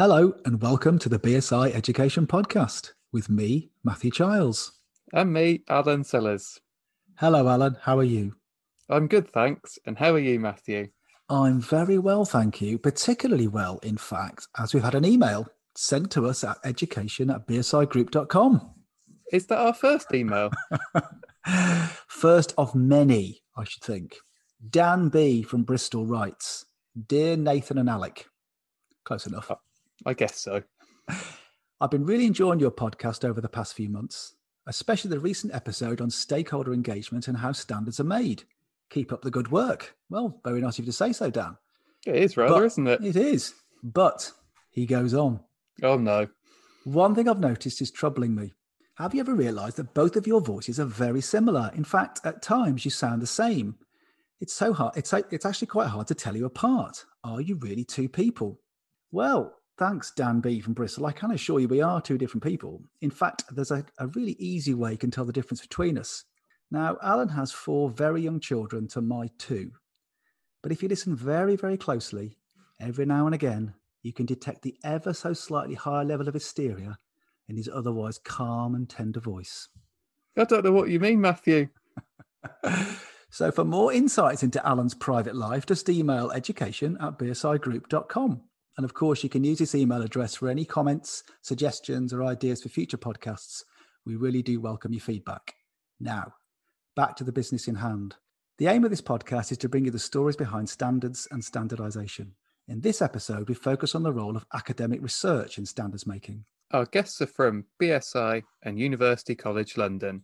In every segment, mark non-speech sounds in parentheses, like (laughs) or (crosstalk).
Hello, and welcome to the BSI Education Podcast with me, Matthew Childs. And me, Alan Sellers. Hello, Alan. How are you? I'm good, thanks. And how are you, Matthew? I'm very well, thank you. Particularly well, in fact, as we've had an email sent to us at education at bsigroup.com. Is that our first email? (laughs) first of many, I should think. Dan B from Bristol writes Dear Nathan and Alec. Close enough. Oh. I guess so. I've been really enjoying your podcast over the past few months, especially the recent episode on stakeholder engagement and how standards are made. Keep up the good work. Well, very nice of you to say so, Dan. It is rather, but isn't it? It is. But he goes on. Oh, no. One thing I've noticed is troubling me. Have you ever realized that both of your voices are very similar? In fact, at times you sound the same. It's so hard. It's, it's actually quite hard to tell you apart. Are you really two people? Well, thanks, Dan B from Bristol. I can assure you we are two different people. In fact, there's a, a really easy way you can tell the difference between us. Now, Alan has four very young children to my two. But if you listen very, very closely, every now and again, you can detect the ever so slightly higher level of hysteria in his otherwise calm and tender voice. I don't know what you mean, Matthew. (laughs) So, for more insights into Alan's private life, just email education at bsigroup.com. And of course, you can use this email address for any comments, suggestions, or ideas for future podcasts. We really do welcome your feedback. Now, back to the business in hand. The aim of this podcast is to bring you the stories behind standards and standardization. In this episode, we focus on the role of academic research in standards making. Our guests are from BSI and University College London.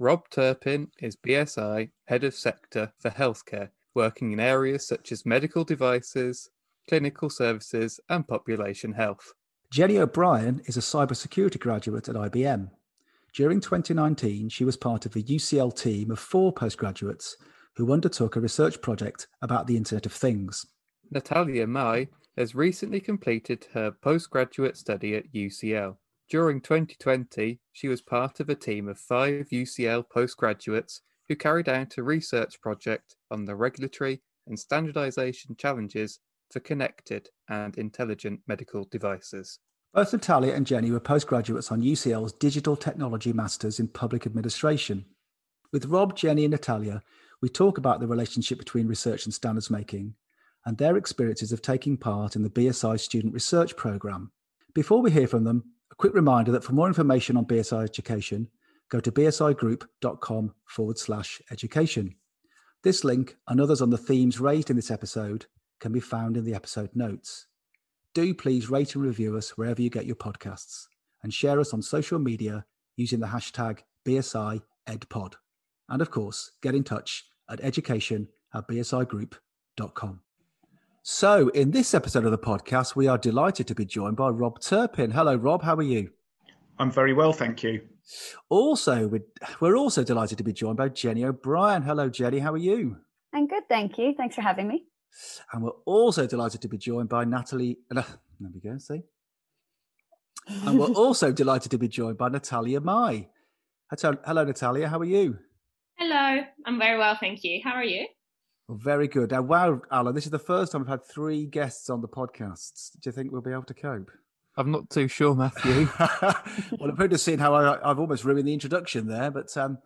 Rob Turpin is BSI Head of Sector for Healthcare, working in areas such as medical devices, clinical services, and population health. Jenny O'Brien is a cybersecurity graduate at IBM. During 2019, she was part of a UCL team of four postgraduates who undertook a research project about the Internet of Things. Natalia Mai has recently completed her postgraduate study at UCL. During 2020, she was part of a team of five UCL postgraduates who carried out a research project on the regulatory and standardization challenges connected and intelligent medical devices. Both Natalia and Jenny were postgraduates on UCL's Digital Technology Masters in Public Administration. With Rob, Jenny, and Natalia, we talk about the relationship between research and standards making and their experiences of taking part in the BSI Student Research Programme. Before we hear from them, a quick reminder that for more information on BSI education, go to bsigroup.com forward slash education. This link and others on the themes raised in this episode can be found in the episode notes. Do please rate and review us wherever you get your podcasts and share us on social media using the hashtag BSI BSIEdPod. And of course, get in touch at education at bsigroup.com. So, in this episode of the podcast, we are delighted to be joined by Rob Turpin. Hello, Rob. How are you? I'm very well, thank you. Also, we're also delighted to be joined by Jenny O'Brien. Hello, Jenny. How are you? I'm good, thank you. Thanks for having me. And we're also delighted to be joined by Natalie. Uh, there we go. See. and we're (laughs) also delighted to be joined by Natalia Mai. Hello, Natalia. How are you? Hello. I'm very well, thank you. How are you? Well, very good. Now, wow, Alan, this is the first time I've had three guests on the podcast. Do you think we'll be able to cope? I'm not too sure, Matthew. (laughs) well, I've to seen how I, have almost ruined the introduction there, but um,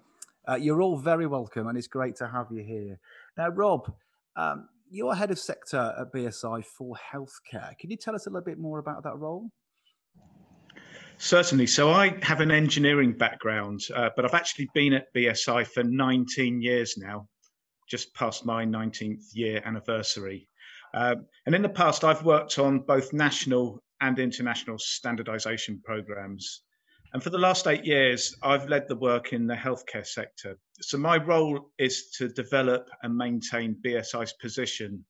uh, you're all very welcome, and it's great to have you here. Now, Rob, um, you're head of sector at BSI for healthcare. Can you tell us a little bit more about that role? Certainly. So I have an engineering background, uh, but I've actually been at BSI for 19 years now just past my 19th year anniversary. Um, and in the past, I've worked on both national and international standardization programs. And for the last eight years, I've led the work in the healthcare sector. So my role is to develop and maintain BSI's position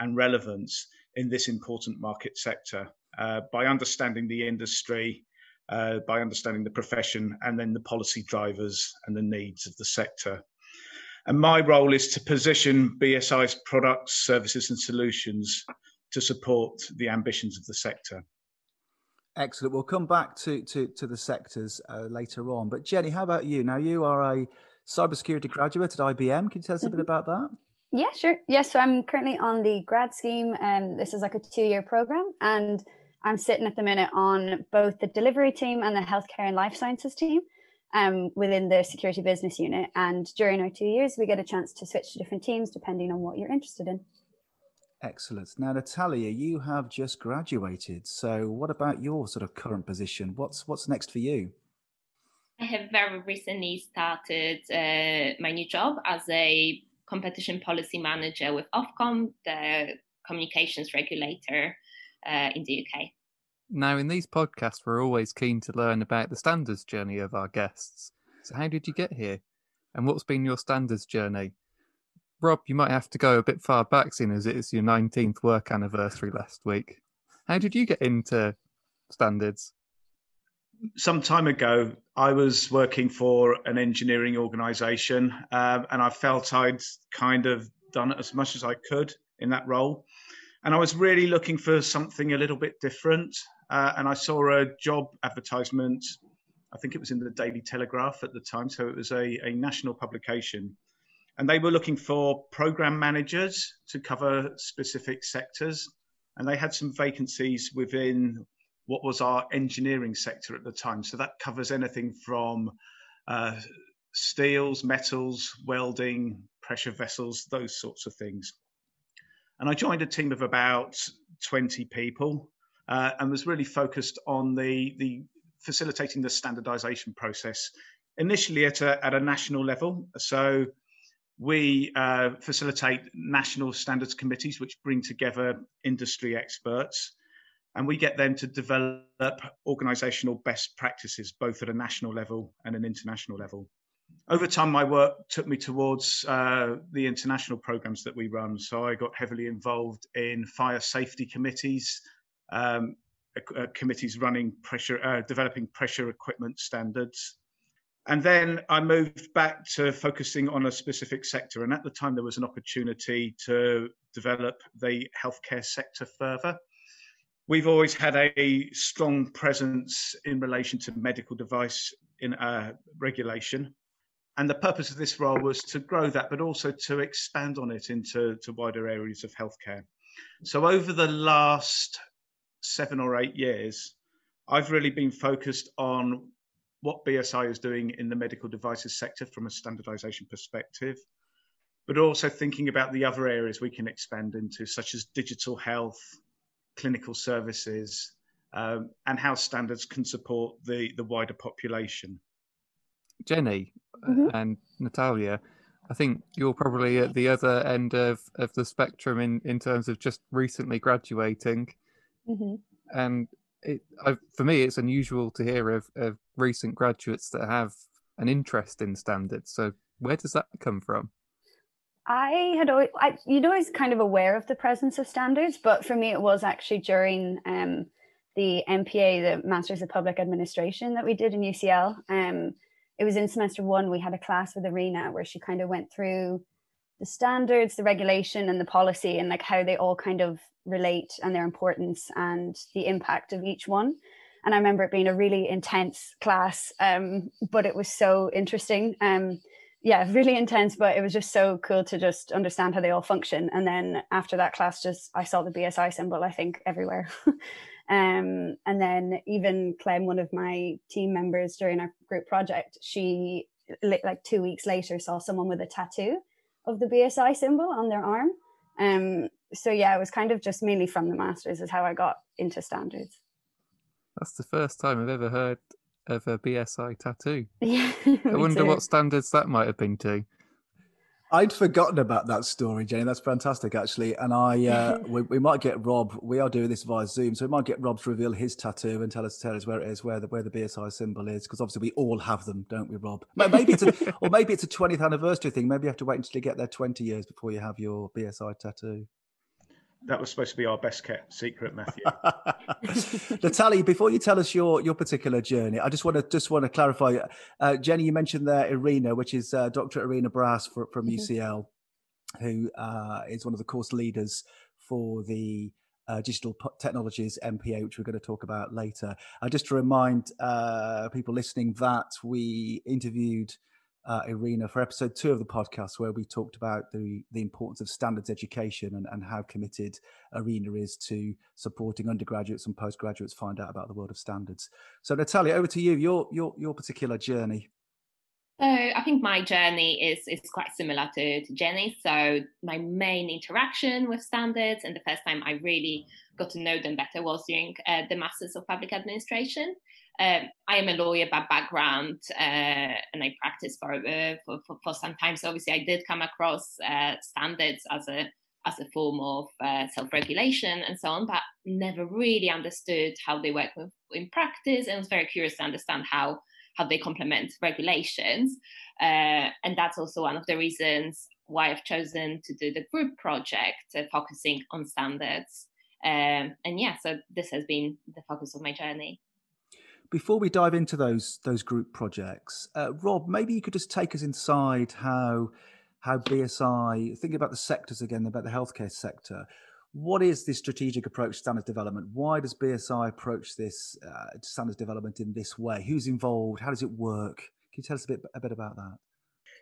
and relevance in this important market sector uh, by understanding the industry, uh, by understanding the profession, and then the policy drivers and the needs of the sector. And my role is to position BSI's products, services, and solutions to support the ambitions of the sector. Excellent. We'll come back to to, to the sectors uh, later on. But Jenny, how about you? Now you are a cybersecurity graduate at IBM. Can you tell us a bit mm-hmm. about that? Yeah, sure. Yes, yeah, so I'm currently on the grad scheme, and this is like a two-year program, and I'm sitting at the minute on both the delivery team and the healthcare and life sciences team um, within the security business unit. And during our two years, we get a chance to switch to different teams depending on what you're interested in. Excellent. Now, Natalia, you have just graduated. So, what about your sort of current position? What's what's next for you? I have very recently started uh, my new job as a competition policy manager with Ofcom, the communications regulator uh, in the UK. Now, in these podcasts, we're always keen to learn about the standards journey of our guests. So, how did you get here? And what's been your standards journey? Rob, you might have to go a bit far back, seeing as it's your 19th work anniversary last week. How did you get into standards? Some time ago, I was working for an engineering organization, um, and I felt I'd kind of done as much as I could in that role. And I was really looking for something a little bit different. Uh, and I saw a job advertisement. I think it was in the Daily Telegraph at the time, so it was a, a national publication. And they were looking for program managers to cover specific sectors. And they had some vacancies within what was our engineering sector at the time. So that covers anything from uh, steels, metals, welding, pressure vessels, those sorts of things. And I joined a team of about 20 people uh, and was really focused on the, the facilitating the standardization process initially at a, at a national level. So we uh, facilitate national standards committees, which bring together industry experts, and we get them to develop organizational best practices, both at a national level and an international level. Over time, my work took me towards uh, the international programs that we run. So I got heavily involved in fire safety committees, um, uh, committees running pressure, uh, developing pressure equipment standards. And then I moved back to focusing on a specific sector. And at the time, there was an opportunity to develop the healthcare sector further. We've always had a strong presence in relation to medical device in uh, regulation. And the purpose of this role was to grow that, but also to expand on it into to wider areas of healthcare. So over the last seven or eight years, I've really been focused on what BSI is doing in the medical devices sector from a standardization perspective, but also thinking about the other areas we can expand into, such as digital health, clinical services, um, and how standards can support the, the wider population. Jenny uh, mm-hmm. and Natalia, I think you're probably at the other end of, of the spectrum in, in terms of just recently graduating. Mm-hmm. And it, I, for me, it's unusual to hear of, of recent graduates that have an interest in standards. So, where does that come from? I had always, I, you'd always kind of aware of the presence of standards, but for me, it was actually during um, the MPA, the Masters of Public Administration, that we did in UCL. Um, it was in semester one. We had a class with Irina where she kind of went through the standards, the regulation, and the policy, and like how they all kind of relate and their importance and the impact of each one. And I remember it being a really intense class, um, but it was so interesting. Um, yeah, really intense, but it was just so cool to just understand how they all function. And then after that class, just I saw the BSI symbol, I think, everywhere. (laughs) um, and then even Clem, one of my team members during our group project, she like two weeks later saw someone with a tattoo of the BSI symbol on their arm. Um, so yeah, it was kind of just mainly from the masters is how I got into standards. That's the first time I've ever heard of a BSI tattoo. (laughs) Yeah, I wonder too. what standards that might have been to. I'd forgotten about that story, Jane. That's fantastic, actually. And I, uh, (laughs) we, we, might get Rob. We are doing this via Zoom, so we might get Rob to reveal his tattoo and tell us tell us where it is, where the where the BSI symbol is, because obviously we all have them, don't we, Rob? Maybe it's a, (laughs) or maybe it's a 20th anniversary thing. Maybe you have to wait until you get there 20 years before you have your BSI tattoo that was supposed to be our best kept secret, Matthew. (laughs) Natalie, before you tell us your your particular journey, I just want to just want to clarify. Uh, Jenny, you mentioned there Irina, which is uh, Dr. Irina Brass for, from mm-hmm. UCL, who uh, is one of the course leaders for the uh, digital technologies MPA, which we're going to talk about later. Uh, just to remind uh, people listening that we interviewed uh, Irina for episode two of the podcast, where we talked about the, the importance of standards education and, and how committed Irina is to supporting undergraduates and postgraduates find out about the world of standards. So, Natalia, over to you. Your your your particular journey. So I think my journey is is quite similar to, to Jenny. So my main interaction with standards and the first time I really got to know them better was during uh, the Masters of Public Administration. Um, I am a lawyer by background, uh, and I practiced for, uh, for, for, for some time. So obviously, I did come across uh, standards as a as a form of uh, self-regulation and so on, but never really understood how they work in practice, and was very curious to understand how how they complement regulations. Uh, and that's also one of the reasons why I've chosen to do the group project, uh, focusing on standards. Um, and yeah, so this has been the focus of my journey. Before we dive into those those group projects, uh, Rob, maybe you could just take us inside how how BSI think about the sectors again, about the healthcare sector. What is this strategic approach to standards development? Why does BSI approach this uh, standards development in this way? Who's involved? How does it work? Can you tell us a bit a bit about that?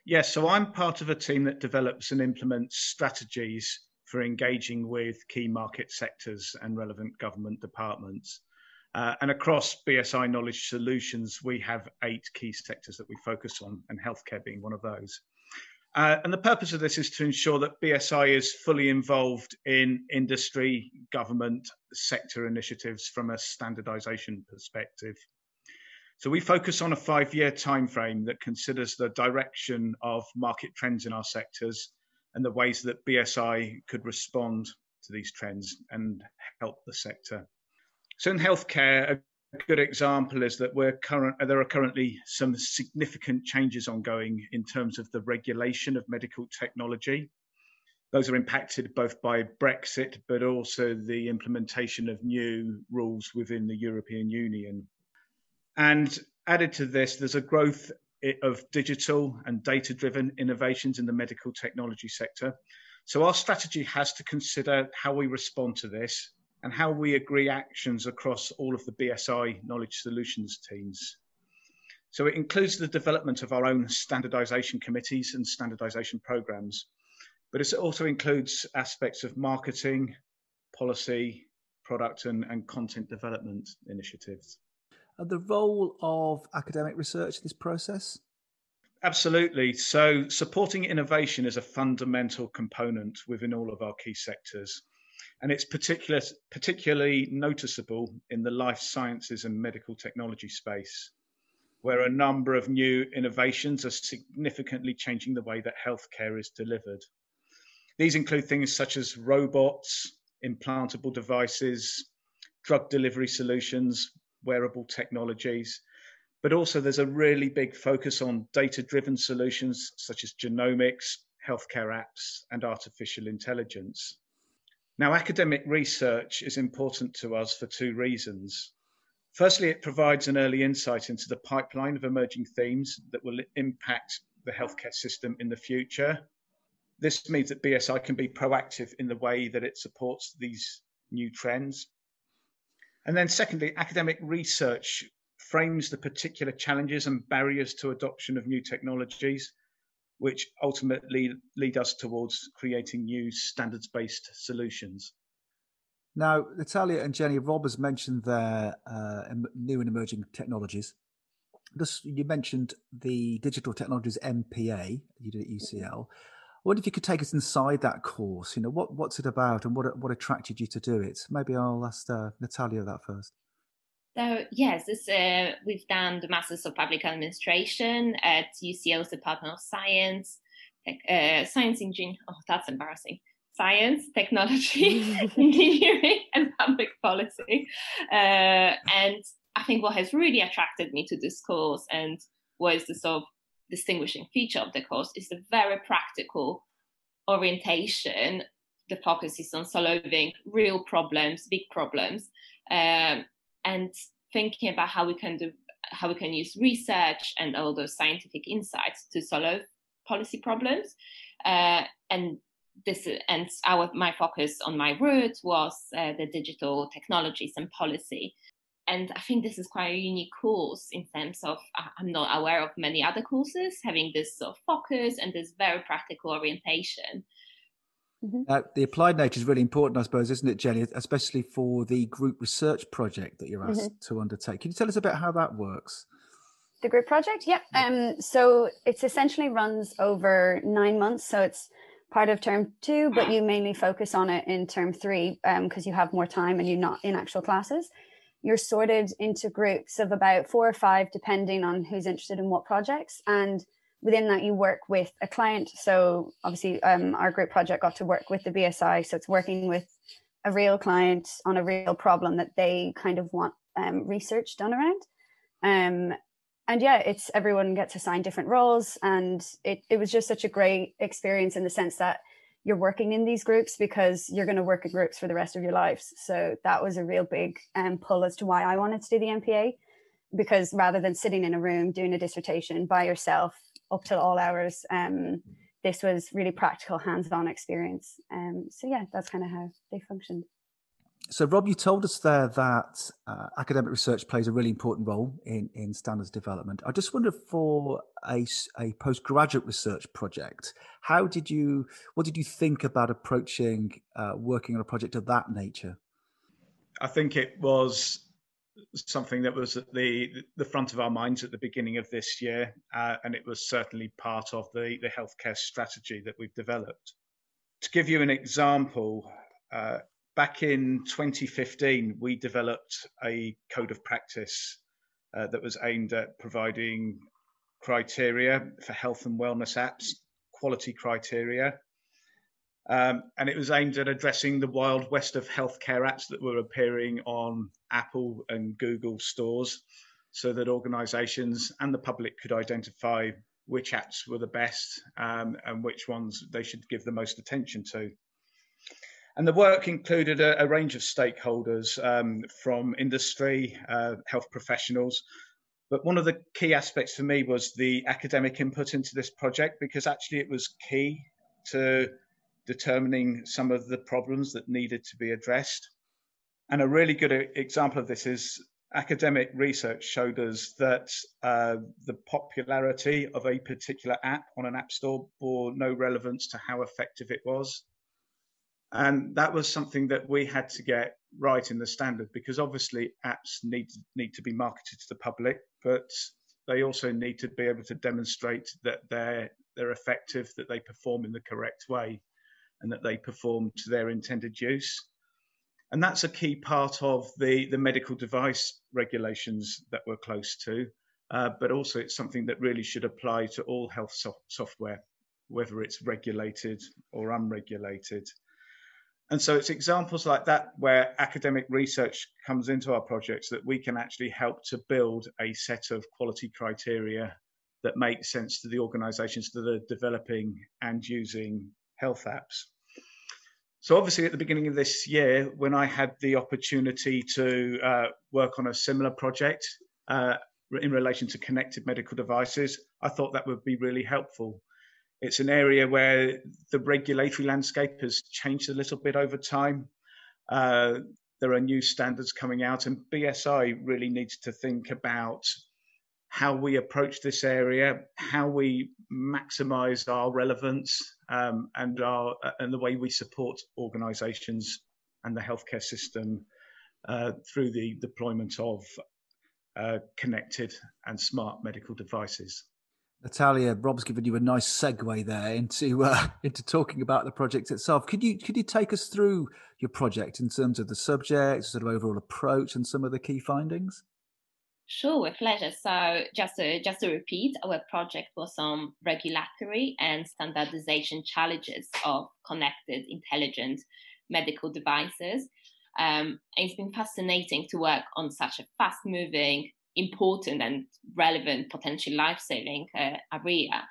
Yes, so I'm part of a team that develops and implements strategies for engaging with key market sectors and relevant government departments. Uh, and across BSI Knowledge Solutions, we have eight key sectors that we focus on, and healthcare being one of those. Uh, and the purpose of this is to ensure that BSI is fully involved in industry, government, sector initiatives from a standardization perspective. So we focus on a five-year timeframe that considers the direction of market trends in our sectors and the ways that BSI could respond to these trends and help the sector. So in healthcare, a good example is that we're current, uh, there are currently some significant changes ongoing in terms of the regulation of medical technology. Those are impacted both by Brexit, but also the implementation of new rules within the European Union. And added to this, there's a growth of digital and data driven innovations in the medical technology sector. So, our strategy has to consider how we respond to this and how we agree actions across all of the BSI knowledge solutions teams. So it includes the development of our own standardization committees and standardization programs, but it also includes aspects of marketing, policy, product and, and content development initiatives. And the role of academic research in this process? Absolutely. So supporting innovation is a fundamental component within all of our key sectors and it's particular, particularly noticeable in the life sciences and medical technology space, where a number of new innovations are significantly changing the way that healthcare is delivered. These include things such as robots, implantable devices, drug delivery solutions, wearable technologies, but also there's a really big focus on data driven solutions such as genomics, healthcare apps, and artificial intelligence. Now, academic research is important to us for two reasons. Firstly, it provides an early insight into the pipeline of emerging themes that will impact the healthcare system in the future. This means that BSI can be proactive in the way that it supports these new trends. And then, secondly, academic research frames the particular challenges and barriers to adoption of new technologies which ultimately lead us towards creating new standards based solutions. Now, Natalia and Jenny, Rob has mentioned their uh, new and emerging technologies. This, you mentioned the Digital Technologies MPA you did at UCL. I wonder if you could take us inside that course. You know, what, what's it about and what, what attracted you to do it? Maybe I'll ask uh, Natalia that first. So yes, this, uh, we've done the Masters of Public Administration at UCL's Department of Science, uh, Science Engineering. Oh, that's embarrassing. Science, Technology, (laughs) Engineering, and Public Policy. Uh, and I think what has really attracted me to this course and what is the sort of distinguishing feature of the course is the very practical orientation. The focus is on solving real problems, big problems. Um, and thinking about how we can do how we can use research and all those scientific insights to solve policy problems uh, and this and our my focus on my route was uh, the digital technologies and policy and I think this is quite a unique course in terms of I'm not aware of many other courses having this sort of focus and this very practical orientation. Mm-hmm. Uh, the applied nature is really important, I suppose, isn't it, Jenny? Especially for the group research project that you're asked mm-hmm. to undertake. Can you tell us about how that works? The group project, yeah. Um, so it's essentially runs over nine months. So it's part of term two, but you mainly focus on it in term three because um, you have more time and you're not in actual classes. You're sorted into groups of about four or five, depending on who's interested in what projects. And within that you work with a client. So obviously um, our group project got to work with the bsi so it's working with a real client on a real problem that they kind of want um, research done around. Um, and yeah it's everyone gets assigned different roles and it, it was just such a great experience in the sense that you're working in these groups because you're going to work in groups for the rest of your lives. So that was a real big um, pull as to why i wanted to do the mpa because rather than sitting in a room doing a dissertation by yourself up till all hours. Um, this was really practical, hands-on experience. Um, so yeah, that's kind of how they functioned. So, Rob, you told us there that uh, academic research plays a really important role in, in standards development. I just wonder for a, a postgraduate research project, how did you, what did you think about approaching uh, working on a project of that nature? I think it was something that was at the the front of our minds at the beginning of this year, uh, and it was certainly part of the the healthcare strategy that we've developed. To give you an example, uh, back in 2015, we developed a code of practice uh, that was aimed at providing criteria for health and wellness apps, quality criteria um, and it was aimed at addressing the wild west of healthcare apps that were appearing on Apple and Google stores so that organizations and the public could identify which apps were the best um, and which ones they should give the most attention to. And the work included a, a range of stakeholders um, from industry, uh, health professionals. But one of the key aspects for me was the academic input into this project because actually it was key to determining some of the problems that needed to be addressed. And a really good example of this is academic research showed us that uh, the popularity of a particular app on an app store bore no relevance to how effective it was. And that was something that we had to get right in the standard because obviously apps need need to be marketed to the public, but they also need to be able to demonstrate that they're they're effective, that they perform in the correct way and that they perform to their intended use. And that's a key part of the, the medical device regulations that we're close to, uh, but also it's something that really should apply to all health so- software, whether it's regulated or unregulated. And so it's examples like that where academic research comes into our projects that we can actually help to build a set of quality criteria that make sense to the organizations that are developing and using health apps. So, obviously, at the beginning of this year, when I had the opportunity to uh, work on a similar project uh, in relation to connected medical devices, I thought that would be really helpful. It's an area where the regulatory landscape has changed a little bit over time. Uh, there are new standards coming out, and BSI really needs to think about how we approach this area, how we maximize our relevance, um, and our uh, and the way we support organisations and the healthcare system uh, through the deployment of uh, connected and smart medical devices. Natalia, Rob's given you a nice segue there into uh, (laughs) into talking about the project itself. Could you could you take us through your project in terms of the subject, sort of overall approach, and some of the key findings? Sure, with pleasure. So just to, just to repeat, our project was on regulatory and standardization challenges of connected intelligent medical devices. Um, it's been fascinating to work on such a fast-moving, important and relevant, potentially life-saving uh, area.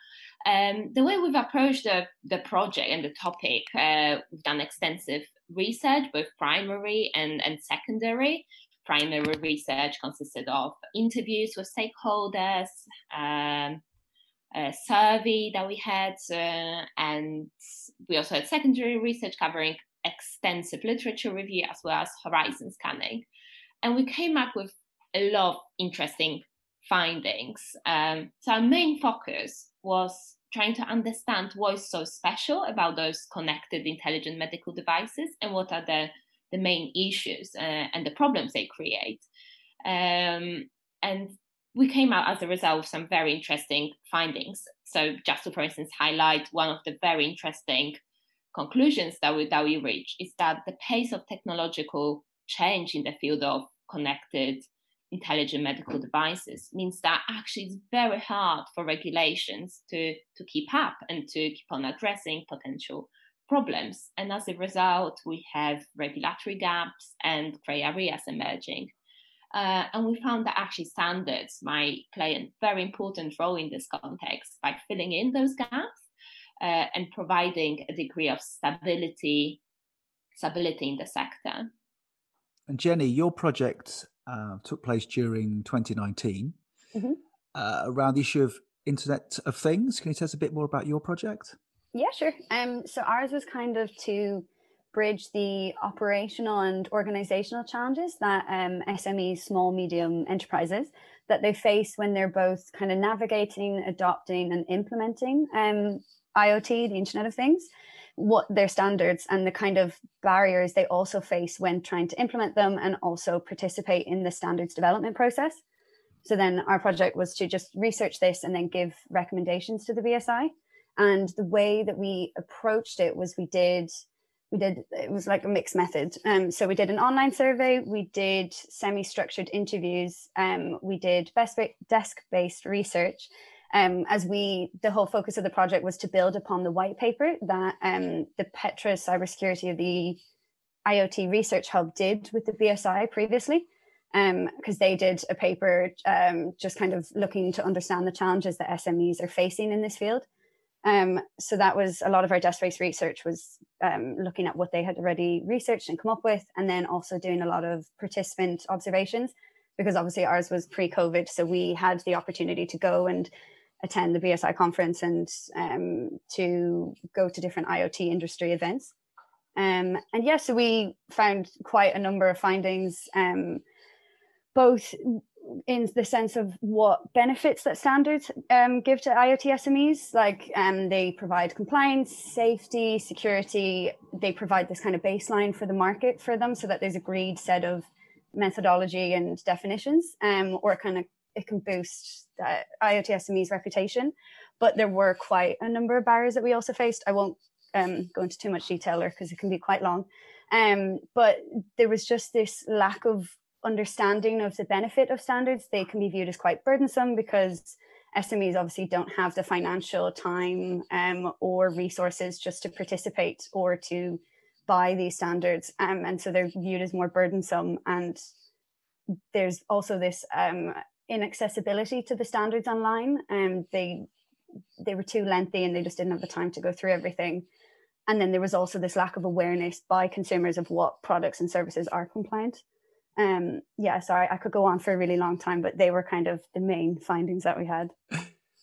Um, the way we've approached the, the project and the topic, uh, we've done extensive research, both primary and, and secondary, primary research consisted of interviews with stakeholders, um, a survey that we had, uh, and we also had secondary research covering extensive literature review as well as horizon scanning. And we came up with a lot of interesting findings. Um, so our main focus was trying to understand what is so special about those connected intelligent medical devices and what are the, the main issues uh, and the problems they create. Um, and we came out as a result of some very interesting findings. So just to, for instance, highlight one of the very interesting conclusions that we, that we reach is that the pace of technological change in the field of connected intelligent medical devices means that actually it's very hard for regulations to, to keep up and to keep on addressing potential problems. And as a result, we have regulatory gaps and grey areas emerging. Uh, and we found that actually standards might play a very important role in this context by filling in those gaps uh, and providing a degree of stability, stability in the sector. And Jenny, your project uh, took place during 2019 mm-hmm. uh, around the issue of Internet of Things. Can you tell us a bit more about your project? Yeah, sure. Um, so ours was kind of to bridge the operational and organizational challenges that um, SMEs, small, medium enterprises, that they face when they're both kind of navigating, adopting, and implementing um, IoT, the Internet of Things, what their standards and the kind of barriers they also face when trying to implement them and also participate in the standards development process. So then our project was to just research this and then give recommendations to the BSI. And the way that we approached it was we did we did it was like a mixed method. Um, so we did an online survey we did semi-structured interviews um, we did desk-based research um, as we the whole focus of the project was to build upon the white paper that um, the PETRAS cybersecurity of the iot research hub did with the bsi previously. Because um, they did a paper um, just kind of looking to understand the challenges that smes are facing in this field um, so that was a lot of our desk-based research was um, looking at what they had already researched and come up with, and then also doing a lot of participant observations because obviously ours was pre-COVID, so we had the opportunity to go and attend the BSI conference and um, to go to different IoT industry events. Um, and yes, yeah, so we found quite a number of findings, um, both in the sense of what benefits that standards um, give to IoT SMEs. Like um, they provide compliance, safety, security. They provide this kind of baseline for the market for them, so that there's agreed set of methodology and definitions, um, or kind of it can boost the IoT SME's reputation. But there were quite a number of barriers that we also faced. I won't um, go into too much detail because it can be quite long. Um, but there was just this lack of understanding of the benefit of standards, they can be viewed as quite burdensome because SMEs obviously don't have the financial time um, or resources just to participate or to buy these standards. Um, and so they're viewed as more burdensome. And there's also this um, inaccessibility to the standards online. Um, they they were too lengthy and they just didn't have the time to go through everything. And then there was also this lack of awareness by consumers of what products and services are compliant um, yeah, sorry, I could go on for a really long time, but they were kind of the main findings that we had. (laughs)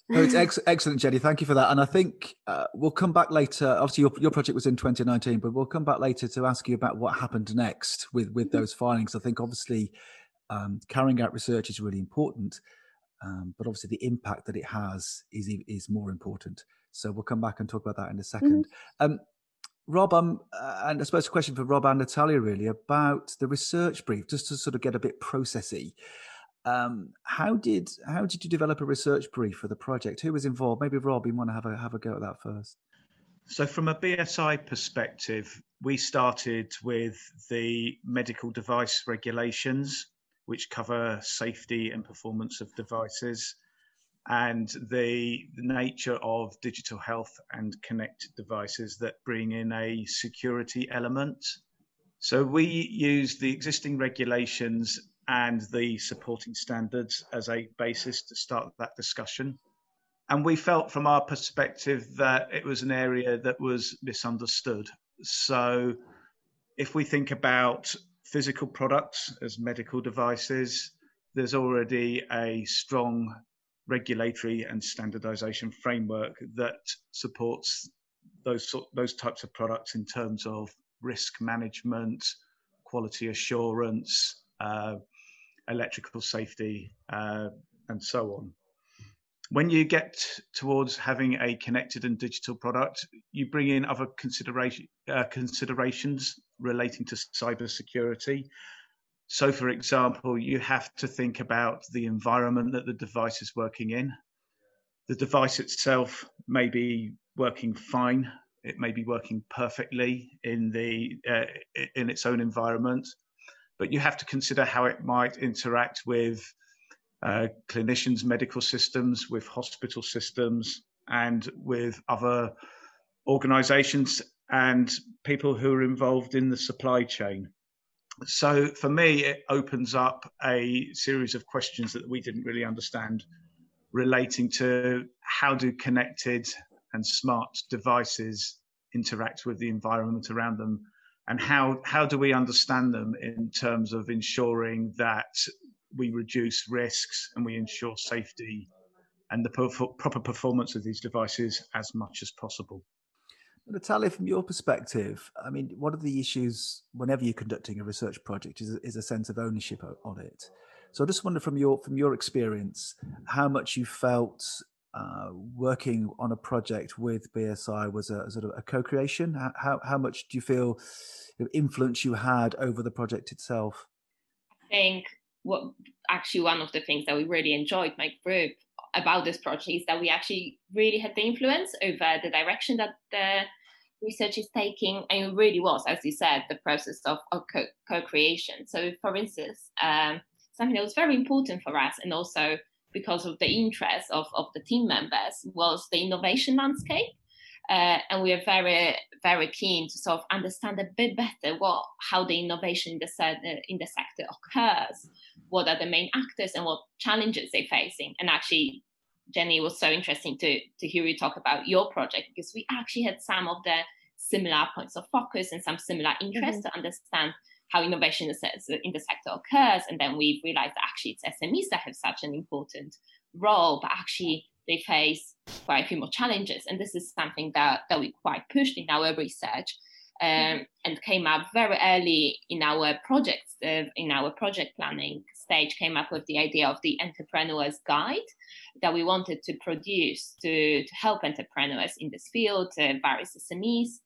no, it's ex- excellent, Jenny. Thank you for that. And I think uh, we'll come back later. Obviously, your, your project was in 2019, but we'll come back later to ask you about what happened next with with mm-hmm. those findings. I think obviously um, carrying out research is really important, um, but obviously the impact that it has is is more important. So we'll come back and talk about that in a 2nd mm-hmm. um, Rob, um, and I suppose a question for Rob and Natalia really about the research brief, just to sort of get a bit processy. Um, how did how did you develop a research brief for the project? Who was involved? Maybe Rob, you want to have a have a go at that first. So, from a BSI perspective, we started with the medical device regulations, which cover safety and performance of devices and the, nature of digital health and connected devices that bring in a security element. So we use the existing regulations and the supporting standards as a basis to start that discussion. And we felt from our perspective that it was an area that was misunderstood. So if we think about physical products as medical devices, there's already a strong regulatory and standardization framework that supports those those types of products in terms of risk management, quality assurance, uh, electrical safety, uh, and so on. When you get towards having a connected and digital product, you bring in other consideration, uh, considerations relating to cybersecurity. So, for example, you have to think about the environment that the device is working in. The device itself may be working fine, it may be working perfectly in the uh, in its own environment, but you have to consider how it might interact with uh, clinicians, medical systems, with hospital systems, and with other organizations and people who are involved in the supply chain. So for me, it opens up a series of questions that we didn't really understand relating to how do connected and smart devices interact with the environment around them and how how do we understand them in terms of ensuring that we reduce risks and we ensure safety and the proper performance of these devices as much as possible. Natalia, from your perspective, I mean, one of the issues whenever you're conducting a research project is, is a sense of ownership on it. So I just wonder from your from your experience, how much you felt uh, working on a project with BSI was a, sort of a co-creation. How how much do you feel influence you had over the project itself? I think what actually one of the things that we really enjoyed my group about this project is that we actually really had the influence over the direction that the research is taking and it really was as you said the process of, of co- creation so for instance um, something that was very important for us and also because of the interest of, of the team members was the innovation landscape uh, and we are very very keen to sort of understand a bit better what how the innovation in the, se- uh, in the sector occurs what are the main actors and what challenges they're facing. And actually, Jenny, it was so interesting to, to hear you talk about your project because we actually had some of the similar points of focus and some similar interests mm-hmm. to understand how innovation in the sector occurs. And then we realized that actually it's SMEs that have such an important role, but actually they face quite a few more challenges. And this is something that, that we quite pushed in our research. Um, and came up very early in our projects, uh, in our project planning stage came up with the idea of the entrepreneur's guide that we wanted to produce to, to help entrepreneurs in this field, uh, various SMEs,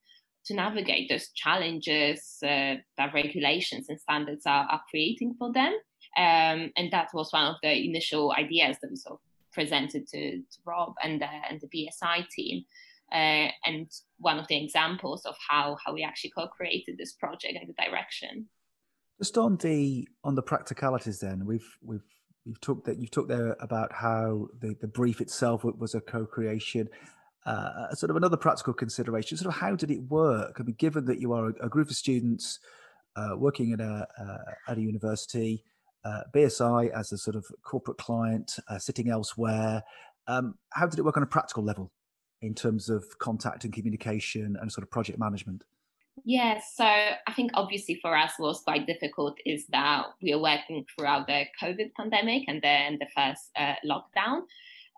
to navigate those challenges uh, that regulations and standards are, are creating for them. Um, and that was one of the initial ideas that we sort of presented to, to Rob and the, and the BSI team. Uh, and one of the examples of how, how we actually co-created this project and the direction. Just on the on the practicalities, then we've we've you've talked that you've talked there about how the the brief itself was a co-creation. Uh, sort of another practical consideration. Sort of how did it work? I mean, given that you are a, a group of students uh, working at a uh, at a university, uh, BSI as a sort of corporate client uh, sitting elsewhere. Um, how did it work on a practical level in terms of contact and communication and sort of project management? Yes, so I think obviously for us was quite difficult is that we are working throughout the COVID pandemic and then the first uh, lockdown.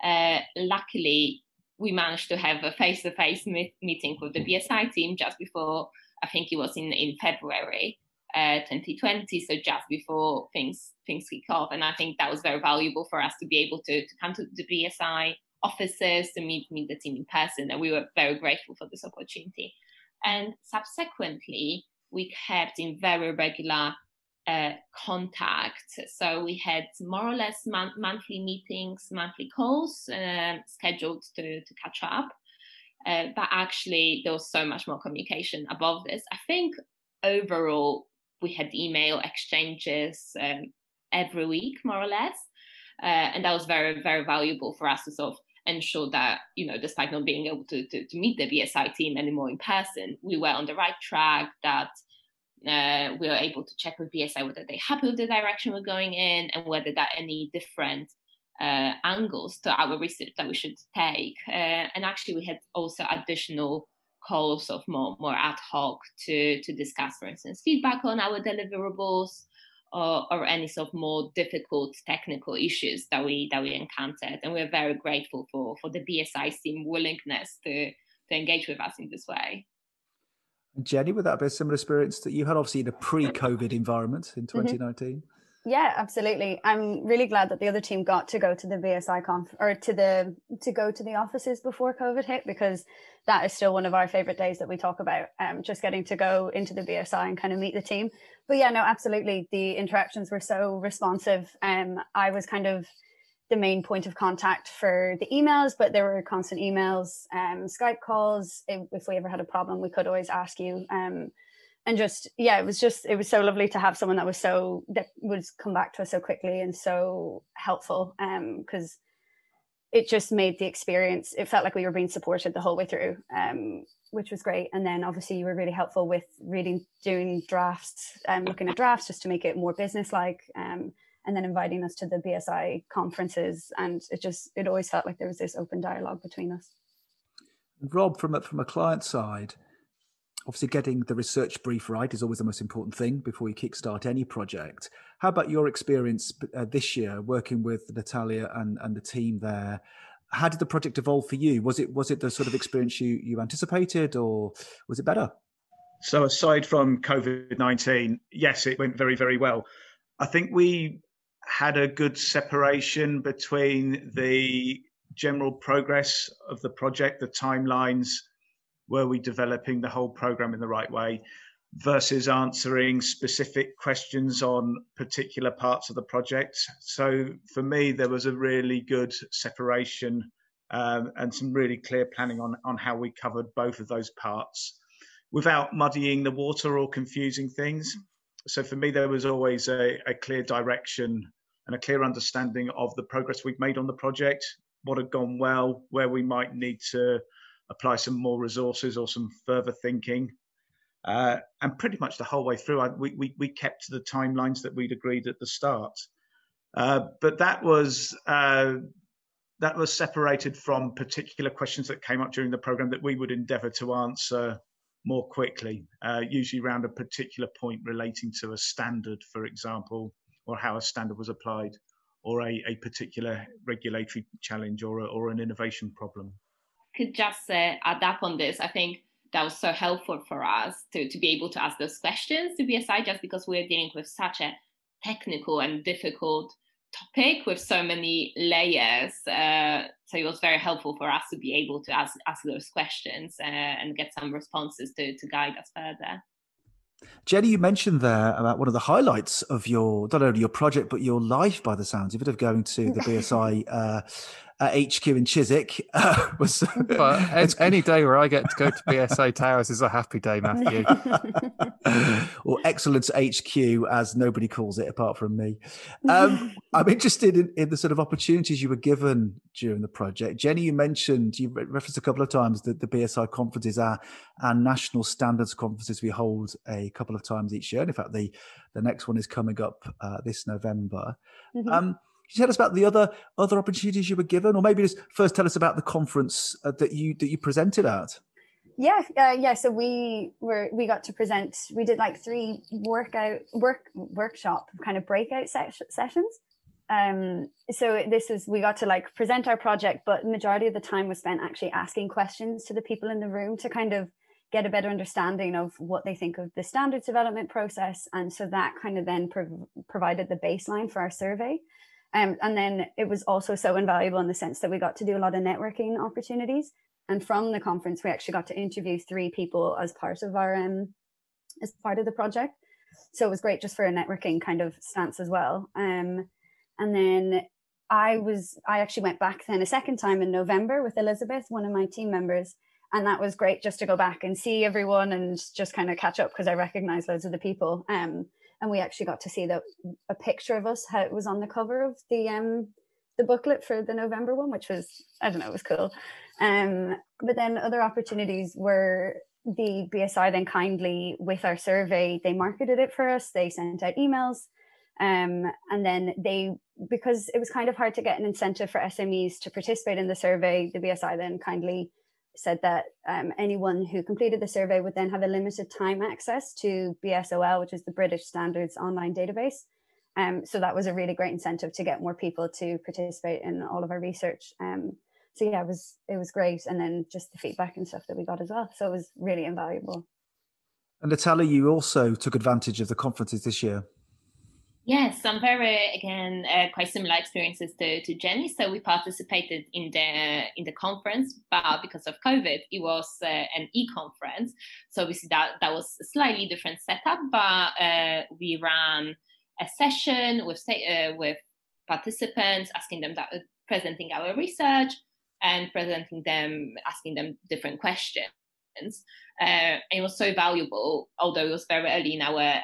Uh, luckily, we managed to have a face-to-face meeting with the BSI team just before I think it was in in February uh, 2020, so just before things things kick off, and I think that was very valuable for us to be able to, to come to the BSI offices to meet meet the team in person, and we were very grateful for this opportunity. And subsequently, we kept in very regular uh, contact. So we had more or less mon- monthly meetings, monthly calls uh, scheduled to, to catch up. Uh, but actually, there was so much more communication above this. I think overall, we had email exchanges um, every week, more or less. Uh, and that was very, very valuable for us to sort of ensure that, you know, despite not being able to, to, to meet the BSI team anymore in person, we were on the right track, that uh, we were able to check with BSI whether they're happy with the direction we're going in and whether there are any different uh, angles to our research that we should take. Uh, and actually, we had also additional calls of more more ad hoc to to discuss, for instance, feedback on our deliverables, or, or any sort of more difficult technical issues that we that we encountered. And we're very grateful for for the BSI team willingness to to engage with us in this way. Jenny, would that be a similar experience that you had obviously in a pre-COVID environment in 2019? Mm-hmm. Yeah, absolutely. I'm really glad that the other team got to go to the BSI conf or to the to go to the offices before COVID hit because that is still one of our favorite days that we talk about. Um, just getting to go into the BSI and kind of meet the team. But yeah, no, absolutely. The interactions were so responsive. Um, I was kind of the main point of contact for the emails, but there were constant emails, um, Skype calls. If, if, we ever had a problem, we could always ask you. Um, and just yeah it was just it was so lovely to have someone that was so that would come back to us so quickly and so helpful um because it just made the experience it felt like we were being supported the whole way through um which was great. And then obviously you were really helpful with reading doing drafts and um, looking at drafts just to make it more business like um and then inviting us to the bsi conferences. And it just it always felt like there was this open dialogue between us. Rob from a from a client side obviously getting the research brief right is always the most important thing before you kickstart any project. How about your experience uh, this year working with Natalia and, and the team there? How did the project evolve for you? Was it was it the sort of experience you you anticipated, or was it better? So aside from COVID nineteen, yes, it went very very well. I think we had a good separation between the general progress of the project, the timelines, were we developing the whole program in the right way versus answering specific questions on particular parts of the project. So for me, there was a really good separation um, and some really clear planning on, on how we covered both of those parts without muddying the water or confusing things. So for me, there was always a, a clear direction and a clear understanding of the progress we've made on the project, what had gone well, where we might need to apply some more resources or some further thinking. Uh, and pretty much the whole way through, I, we, we, we, kept to the timelines that we'd agreed at the start. Uh, but that was uh, that was separated from particular questions that came up during the program that we would endeavour to answer more quickly, uh, usually around a particular point relating to a standard, for example, or how a standard was applied, or a, a particular regulatory challenge or, a, or an innovation problem could just uh, add up on this, I think that was so helpful for us to, to be able to ask those questions to BSI just because we're dealing with such a technical and difficult topic with so many layers. Uh, so it was very helpful for us to be able to ask, ask those questions uh, and get some responses to, to guide us further. Jenny, you mentioned there about one of the highlights of your not only your project but your life, by the sounds of it, of going to the (laughs) BSI uh, HQ in Chiswick. (laughs) Uh, was but (laughs) any day where I get to go to BSI Towers is a happy day, Matthew. or Excellence HQ, as nobody calls it apart from me. Um, I'm interested in, in, the sort of opportunities you were given during the project. Jenny, you mentioned, you referenced a couple of times that the BSI conferences are our national standards conferences we hold a couple of times each year. And in fact, the, the next one is coming up uh, this November. Mm-hmm. Um, you tell us about the other other opportunities you were given, or maybe just first tell us about the conference uh, that you that you presented at? Yeah, uh, yeah. So we were we got to present. We did like three workout work workshop kind of breakout ses- sessions. Um, so this is we got to like present our project, but majority of the time was spent actually asking questions to the people in the room to kind of get a better understanding of what they think of the standards development process, and so that kind of then prov- provided the baseline for our survey. Um, and then it was also so invaluable in the sense that we got to do a lot of networking opportunities. And from the conference, we actually got to interview three people as part of our um, as part of the project. So it was great just for a networking kind of stance as well. Um, and then I was I actually went back then a second time in November with Elizabeth, one of my team members, and that was great just to go back and see everyone and just kind of catch up because I recognized loads of the people. Um, and we actually got to see the a picture of us how it was on the cover of the um the booklet for the November one, which was I don't know, it was cool. Um, but then other opportunities were the BSI then kindly with our survey they marketed it for us. They sent out emails, um, and then they because it was kind of hard to get an incentive for SMEs to participate in the survey. The BSI then kindly said that um, anyone who completed the survey would then have a limited time access to BSOL, which is the British Standards Online Database. Um, so that was a really great incentive to get more people to participate in all of our research. Um, so yeah, it was it was great, and then just the feedback and stuff that we got as well. So it was really invaluable. And Natalia, you also took advantage of the conferences this year. Yes, some very again uh, quite similar experiences to, to Jenny. So we participated in the in the conference, but because of COVID, it was uh, an e-conference. So obviously that that was a slightly different setup, but uh, we ran a session with uh, with participants, asking them that, presenting our research and presenting them, asking them different questions. Uh, it was so valuable, although it was very early in our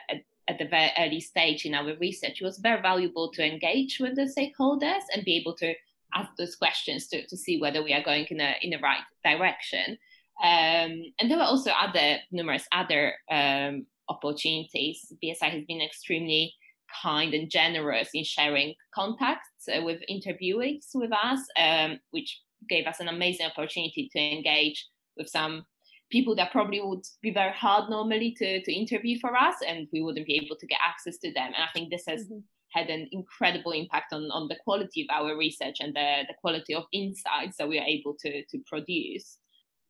at the very early stage in our research, it was very valuable to engage with the stakeholders and be able to ask those questions to, to see whether we are going in, a, in the right direction. Um, and there were also other numerous other um, opportunities. BSI has been extremely kind and generous in sharing contacts uh, with interviewees with us, um, which gave us an amazing opportunity to engage with some people that probably would be very hard normally to, to interview for us and we wouldn't be able to get access to them and i think this has mm-hmm. had an incredible impact on, on the quality of our research and the, the quality of insights that we are able to, to produce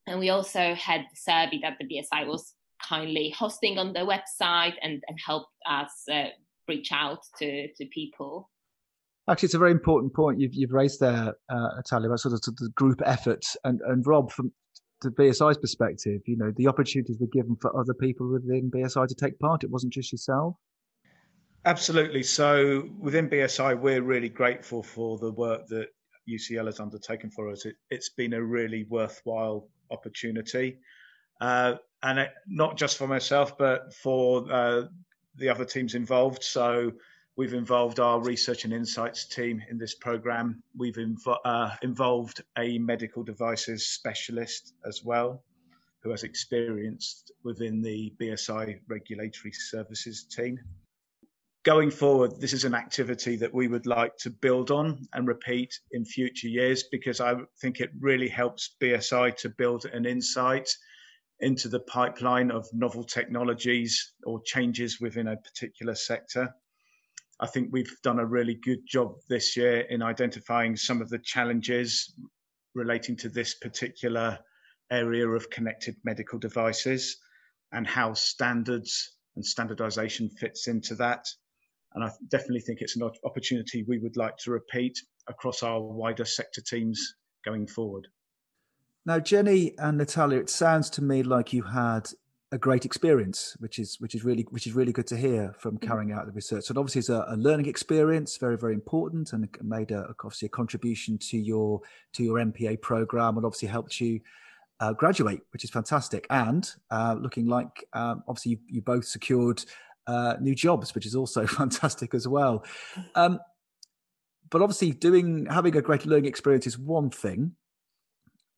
and we also had the survey that the bsi was kindly hosting on the website and, and helped us uh, reach out to, to people Actually, it's a very important point you've, you've raised there, uh, Natalia, about sort of the group effort. And, and Rob, from to BSI's perspective, you know, the opportunities were given for other people within BSI to take part. It wasn't just yourself. Absolutely. So within BSI, we're really grateful for the work that UCL has undertaken for us. It, has been a really worthwhile opportunity. Uh, and it, not just for myself, but for uh, the other teams involved. So We've involved our research and insights team in this program. We've inv- uh, involved a medical devices specialist as well, who has experience within the BSI regulatory services team. Going forward, this is an activity that we would like to build on and repeat in future years because I think it really helps BSI to build an insight into the pipeline of novel technologies or changes within a particular sector. I think we've done a really good job this year in identifying some of the challenges relating to this particular area of connected medical devices and how standards and standardization fits into that. And I definitely think it's an opportunity we would like to repeat across our wider sector teams going forward. Now, Jenny and Natalia, it sounds to me like you had a great experience, which is which is really which is really good to hear from mm-hmm. carrying out the research. So obviously, it's a, a learning experience, very very important, and made a, obviously a contribution to your to your MPA program, and obviously helped you uh, graduate, which is fantastic. And uh, looking like um, obviously you, you, both secured uh, new jobs, which is also (laughs) fantastic as well. Um, but obviously, doing having a great learning experience is one thing.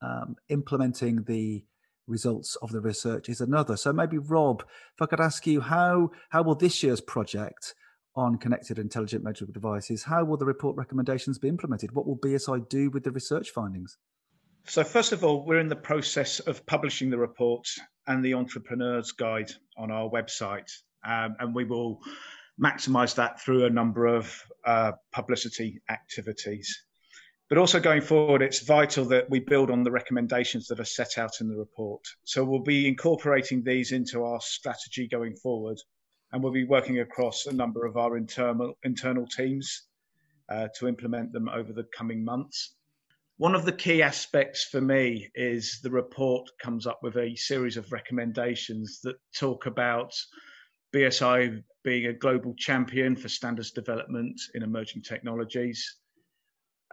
Um, implementing the results of the research is another. So maybe Rob, if I could ask you how how will this year's project on connected intelligent medical devices, how will the report recommendations be implemented? What will BSI do with the research findings? So first of all, we're in the process of publishing the report and the entrepreneur's guide on our website, um, and we will maximize that through a number of uh, publicity activities. But also going forward, it's vital that we build on the recommendations that are set out in the report. So we'll be incorporating these into our strategy going forward, and we'll be working across a number of our internal internal teams uh, to implement them over the coming months. One of the key aspects for me is the report comes up with a series of recommendations that talk about BSI being a global champion for standards development in emerging technologies,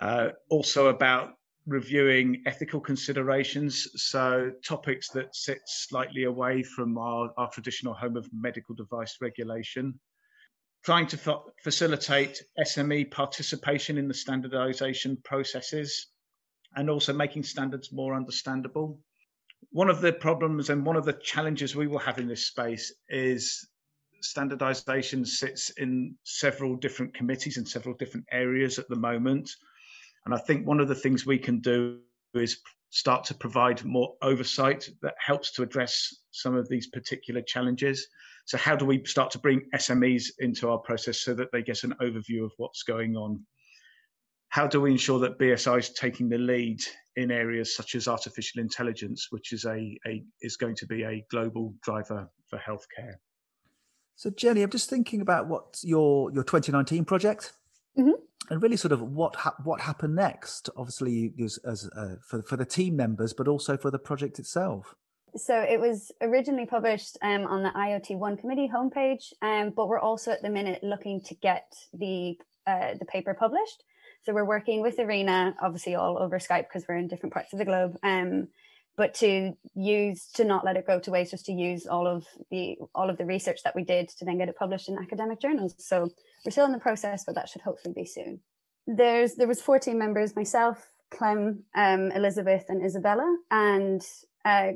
uh, also about reviewing ethical considerations, so topics that sit slightly away from our, our traditional home of medical device regulation. Trying to fa- facilitate SME participation in the standardization processes and also making standards more understandable. One of the problems and one of the challenges we will have in this space is standardization sits in several different committees and several different areas at the moment. And I think one of the things we can do is start to provide more oversight that helps to address some of these particular challenges. So, how do we start to bring SMEs into our process so that they get an overview of what's going on? How do we ensure that BSI is taking the lead in areas such as artificial intelligence, which is a, a is going to be a global driver for healthcare? So Jenny, I'm just thinking about what your your 2019 project, mm-hmm. And really sort of what ha- what happened next. Obviously, as, as uh, for for the team members, but also for the project itself. So it was originally published um, on the IoT One Committee homepage, um, but we're also at the minute looking to get the uh, the paper published. So we're working with Irina, obviously all over Skype because we're in different parts of the globe. Um, but to use to not let it go to waste, just to use all of the all of the research that we did to then get it published in academic journals. So we're still in the process, but that should hopefully be soon. There's there was 14 members, myself, Clem, um, Elizabeth, and Isabella, and uh,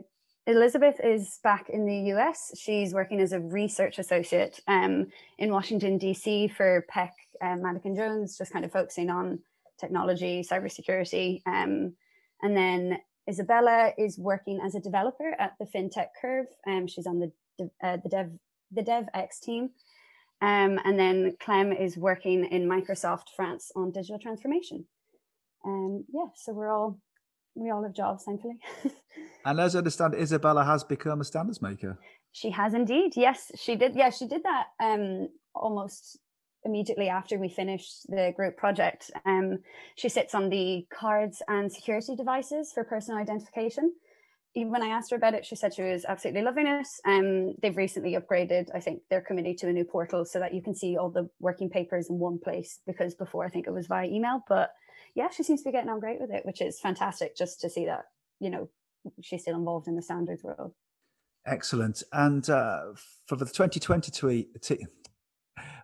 Elizabeth is back in the US. She's working as a research associate um, in Washington, D.C. for Peck um, Madigan Jones, just kind of focusing on technology, cybersecurity. Um, and then Isabella is working as a developer at the FinTech Curve. Um, she's on the uh, the Dev the DevX team. Um, and then Clem is working in Microsoft France on digital transformation. Um, yeah, so we're all we all have jobs, thankfully. (laughs) and as I understand, Isabella has become a standards maker. She has indeed. Yes, she did. Yeah, she did that um, almost immediately after we finished the group project. Um, she sits on the cards and security devices for personal identification. Even when I asked her about it, she said she was absolutely loving it. Um, they've recently upgraded, I think, their committee to a new portal so that you can see all the working papers in one place. Because before, I think it was via email. But yeah, she seems to be getting on great with it, which is fantastic. Just to see that, you know, she's still involved in the standards world. Excellent. And uh, for the 2020 tweet,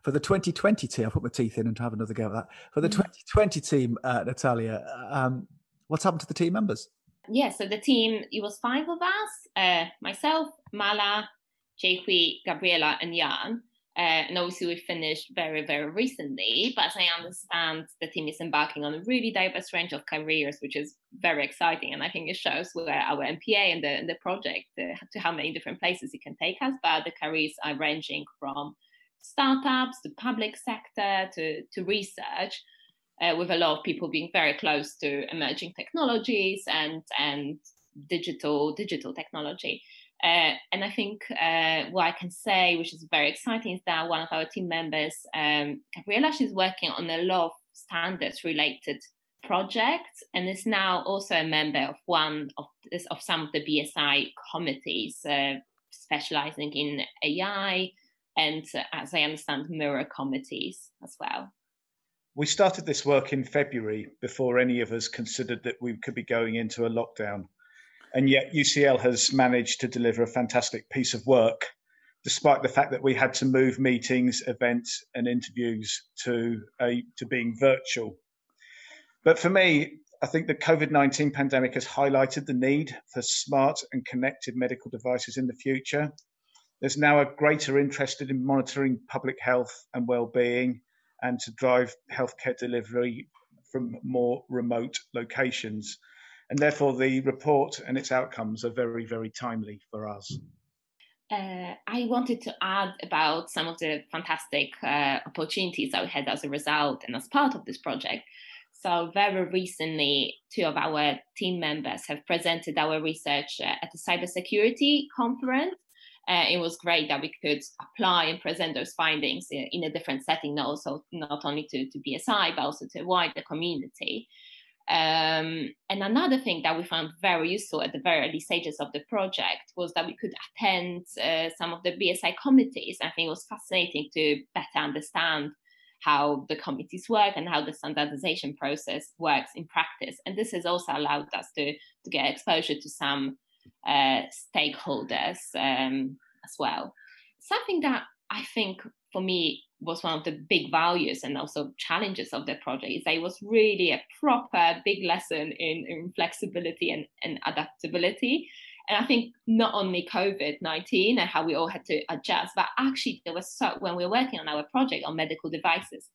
for the 2020 team, I'll put my teeth in and have another go at that. For the 2020 mm. team, uh, Natalia, um, what's happened to the team members? Yeah, so the team, it was five of us uh, myself, Mala, Jayhui, Gabriela, and Jan. Uh, and obviously, we finished very, very recently. But as I understand, the team is embarking on a really diverse range of careers, which is very exciting. And I think it shows where our MPA and the, and the project uh, to how many different places it can take us. But the careers are ranging from startups to public sector to, to research. Uh, with a lot of people being very close to emerging technologies and and digital digital technology. Uh, and I think uh, what I can say, which is very exciting, is that one of our team members, um, Gabriela, she's working on a lot of standards related projects and is now also a member of one of this, of some of the BSI committees uh, specializing in AI and, uh, as I understand, mirror committees as well. We started this work in February before any of us considered that we could be going into a lockdown. And yet UCL has managed to deliver a fantastic piece of work, despite the fact that we had to move meetings, events, and interviews to, a, to being virtual. But for me, I think the COVID 19 pandemic has highlighted the need for smart and connected medical devices in the future. There's now a greater interest in monitoring public health and well-being and to drive healthcare delivery from more remote locations and therefore the report and its outcomes are very, very timely for us. Uh, I wanted to add about some of the fantastic uh, opportunities that we had as a result and as part of this project. So, very recently, two of our team members have presented our research uh, at the cybersecurity conference. Uh, it was great that we could apply and present those findings in, in a different setting, also not only to, to BSI, but also to a wider community. Um, and another thing that we found very useful at the very early stages of the project was that we could attend uh, some of the BSI committees. I think it was fascinating to better understand how the committees work and how the standardization process works in practice. And this has also allowed us to, to get exposure to some uh, stakeholders um, as well. Something that I think for me was one of the big values and also challenges of the project is that it was really a proper big lesson in, in flexibility and, and adaptability. And I think not only COVID 19 and how we all had to adjust, but actually, there was so, when we were working on our project on medical devices,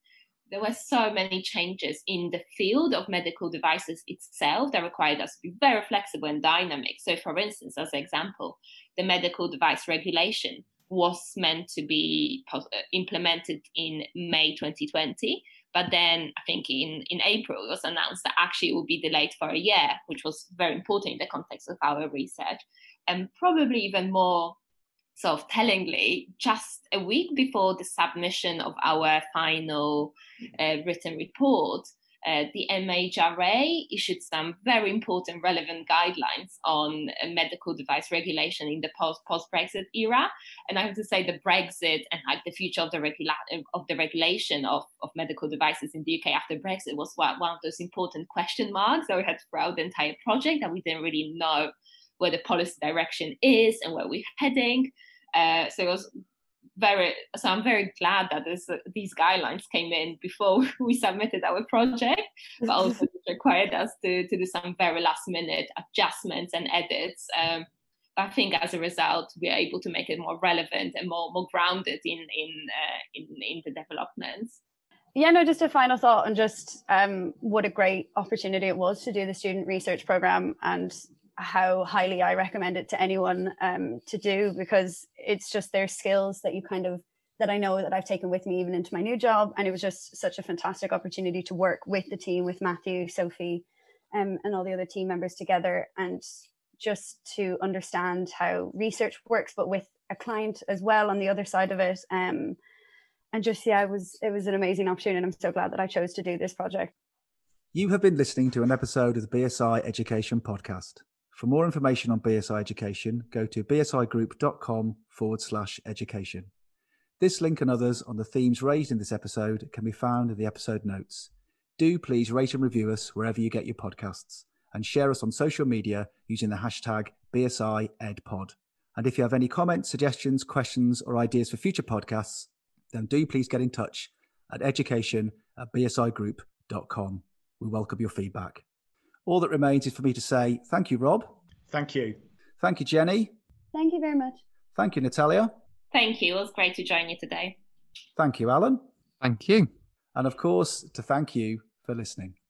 there were so many changes in the field of medical devices itself that required us to be very flexible and dynamic. So, for instance, as an example, the medical device regulation was meant to be uh, implemented in May 2020. But then I think in, in April it was announced that actually it would be delayed for a year, which was very important in the context of our research. And probably even more sort of tellingly, just a week before the submission of our final uh, written report, uh, the MHRA issued some very important relevant guidelines on uh, medical device regulation in the post post Brexit era. And I have to say, the Brexit and like the future of the regula- of the regulation of, of medical devices in the UK after Brexit was one, one of those important question marks that we had throughout the entire project that we didn't really know where the policy direction is and where we're heading. Uh, so it was very so i'm very glad that this, uh, these guidelines came in before (laughs) we submitted our project but (laughs) also required us to, to do some very last minute adjustments and edits um, i think as a result we're able to make it more relevant and more more grounded in in uh, in, in the developments yeah no just a final thought on just um, what a great opportunity it was to do the student research program and how highly I recommend it to anyone um, to do because it's just their skills that you kind of that I know that I've taken with me even into my new job, and it was just such a fantastic opportunity to work with the team, with Matthew, Sophie, um, and all the other team members together, and just to understand how research works, but with a client as well on the other side of it. Um, and just yeah, it was it was an amazing opportunity, and I'm so glad that I chose to do this project. You have been listening to an episode of the BSI Education Podcast. For more information on BSI education, go to bsigroup.com forward slash education. This link and others on the themes raised in this episode can be found in the episode notes. Do please rate and review us wherever you get your podcasts and share us on social media using the hashtag BSIEdPod. And if you have any comments, suggestions, questions, or ideas for future podcasts, then do please get in touch at education at bsigroup.com. We welcome your feedback. All that remains is for me to say thank you, Rob. Thank you. Thank you, Jenny. Thank you very much. Thank you, Natalia. Thank you. It was great to join you today. Thank you, Alan. Thank you. And of course, to thank you for listening.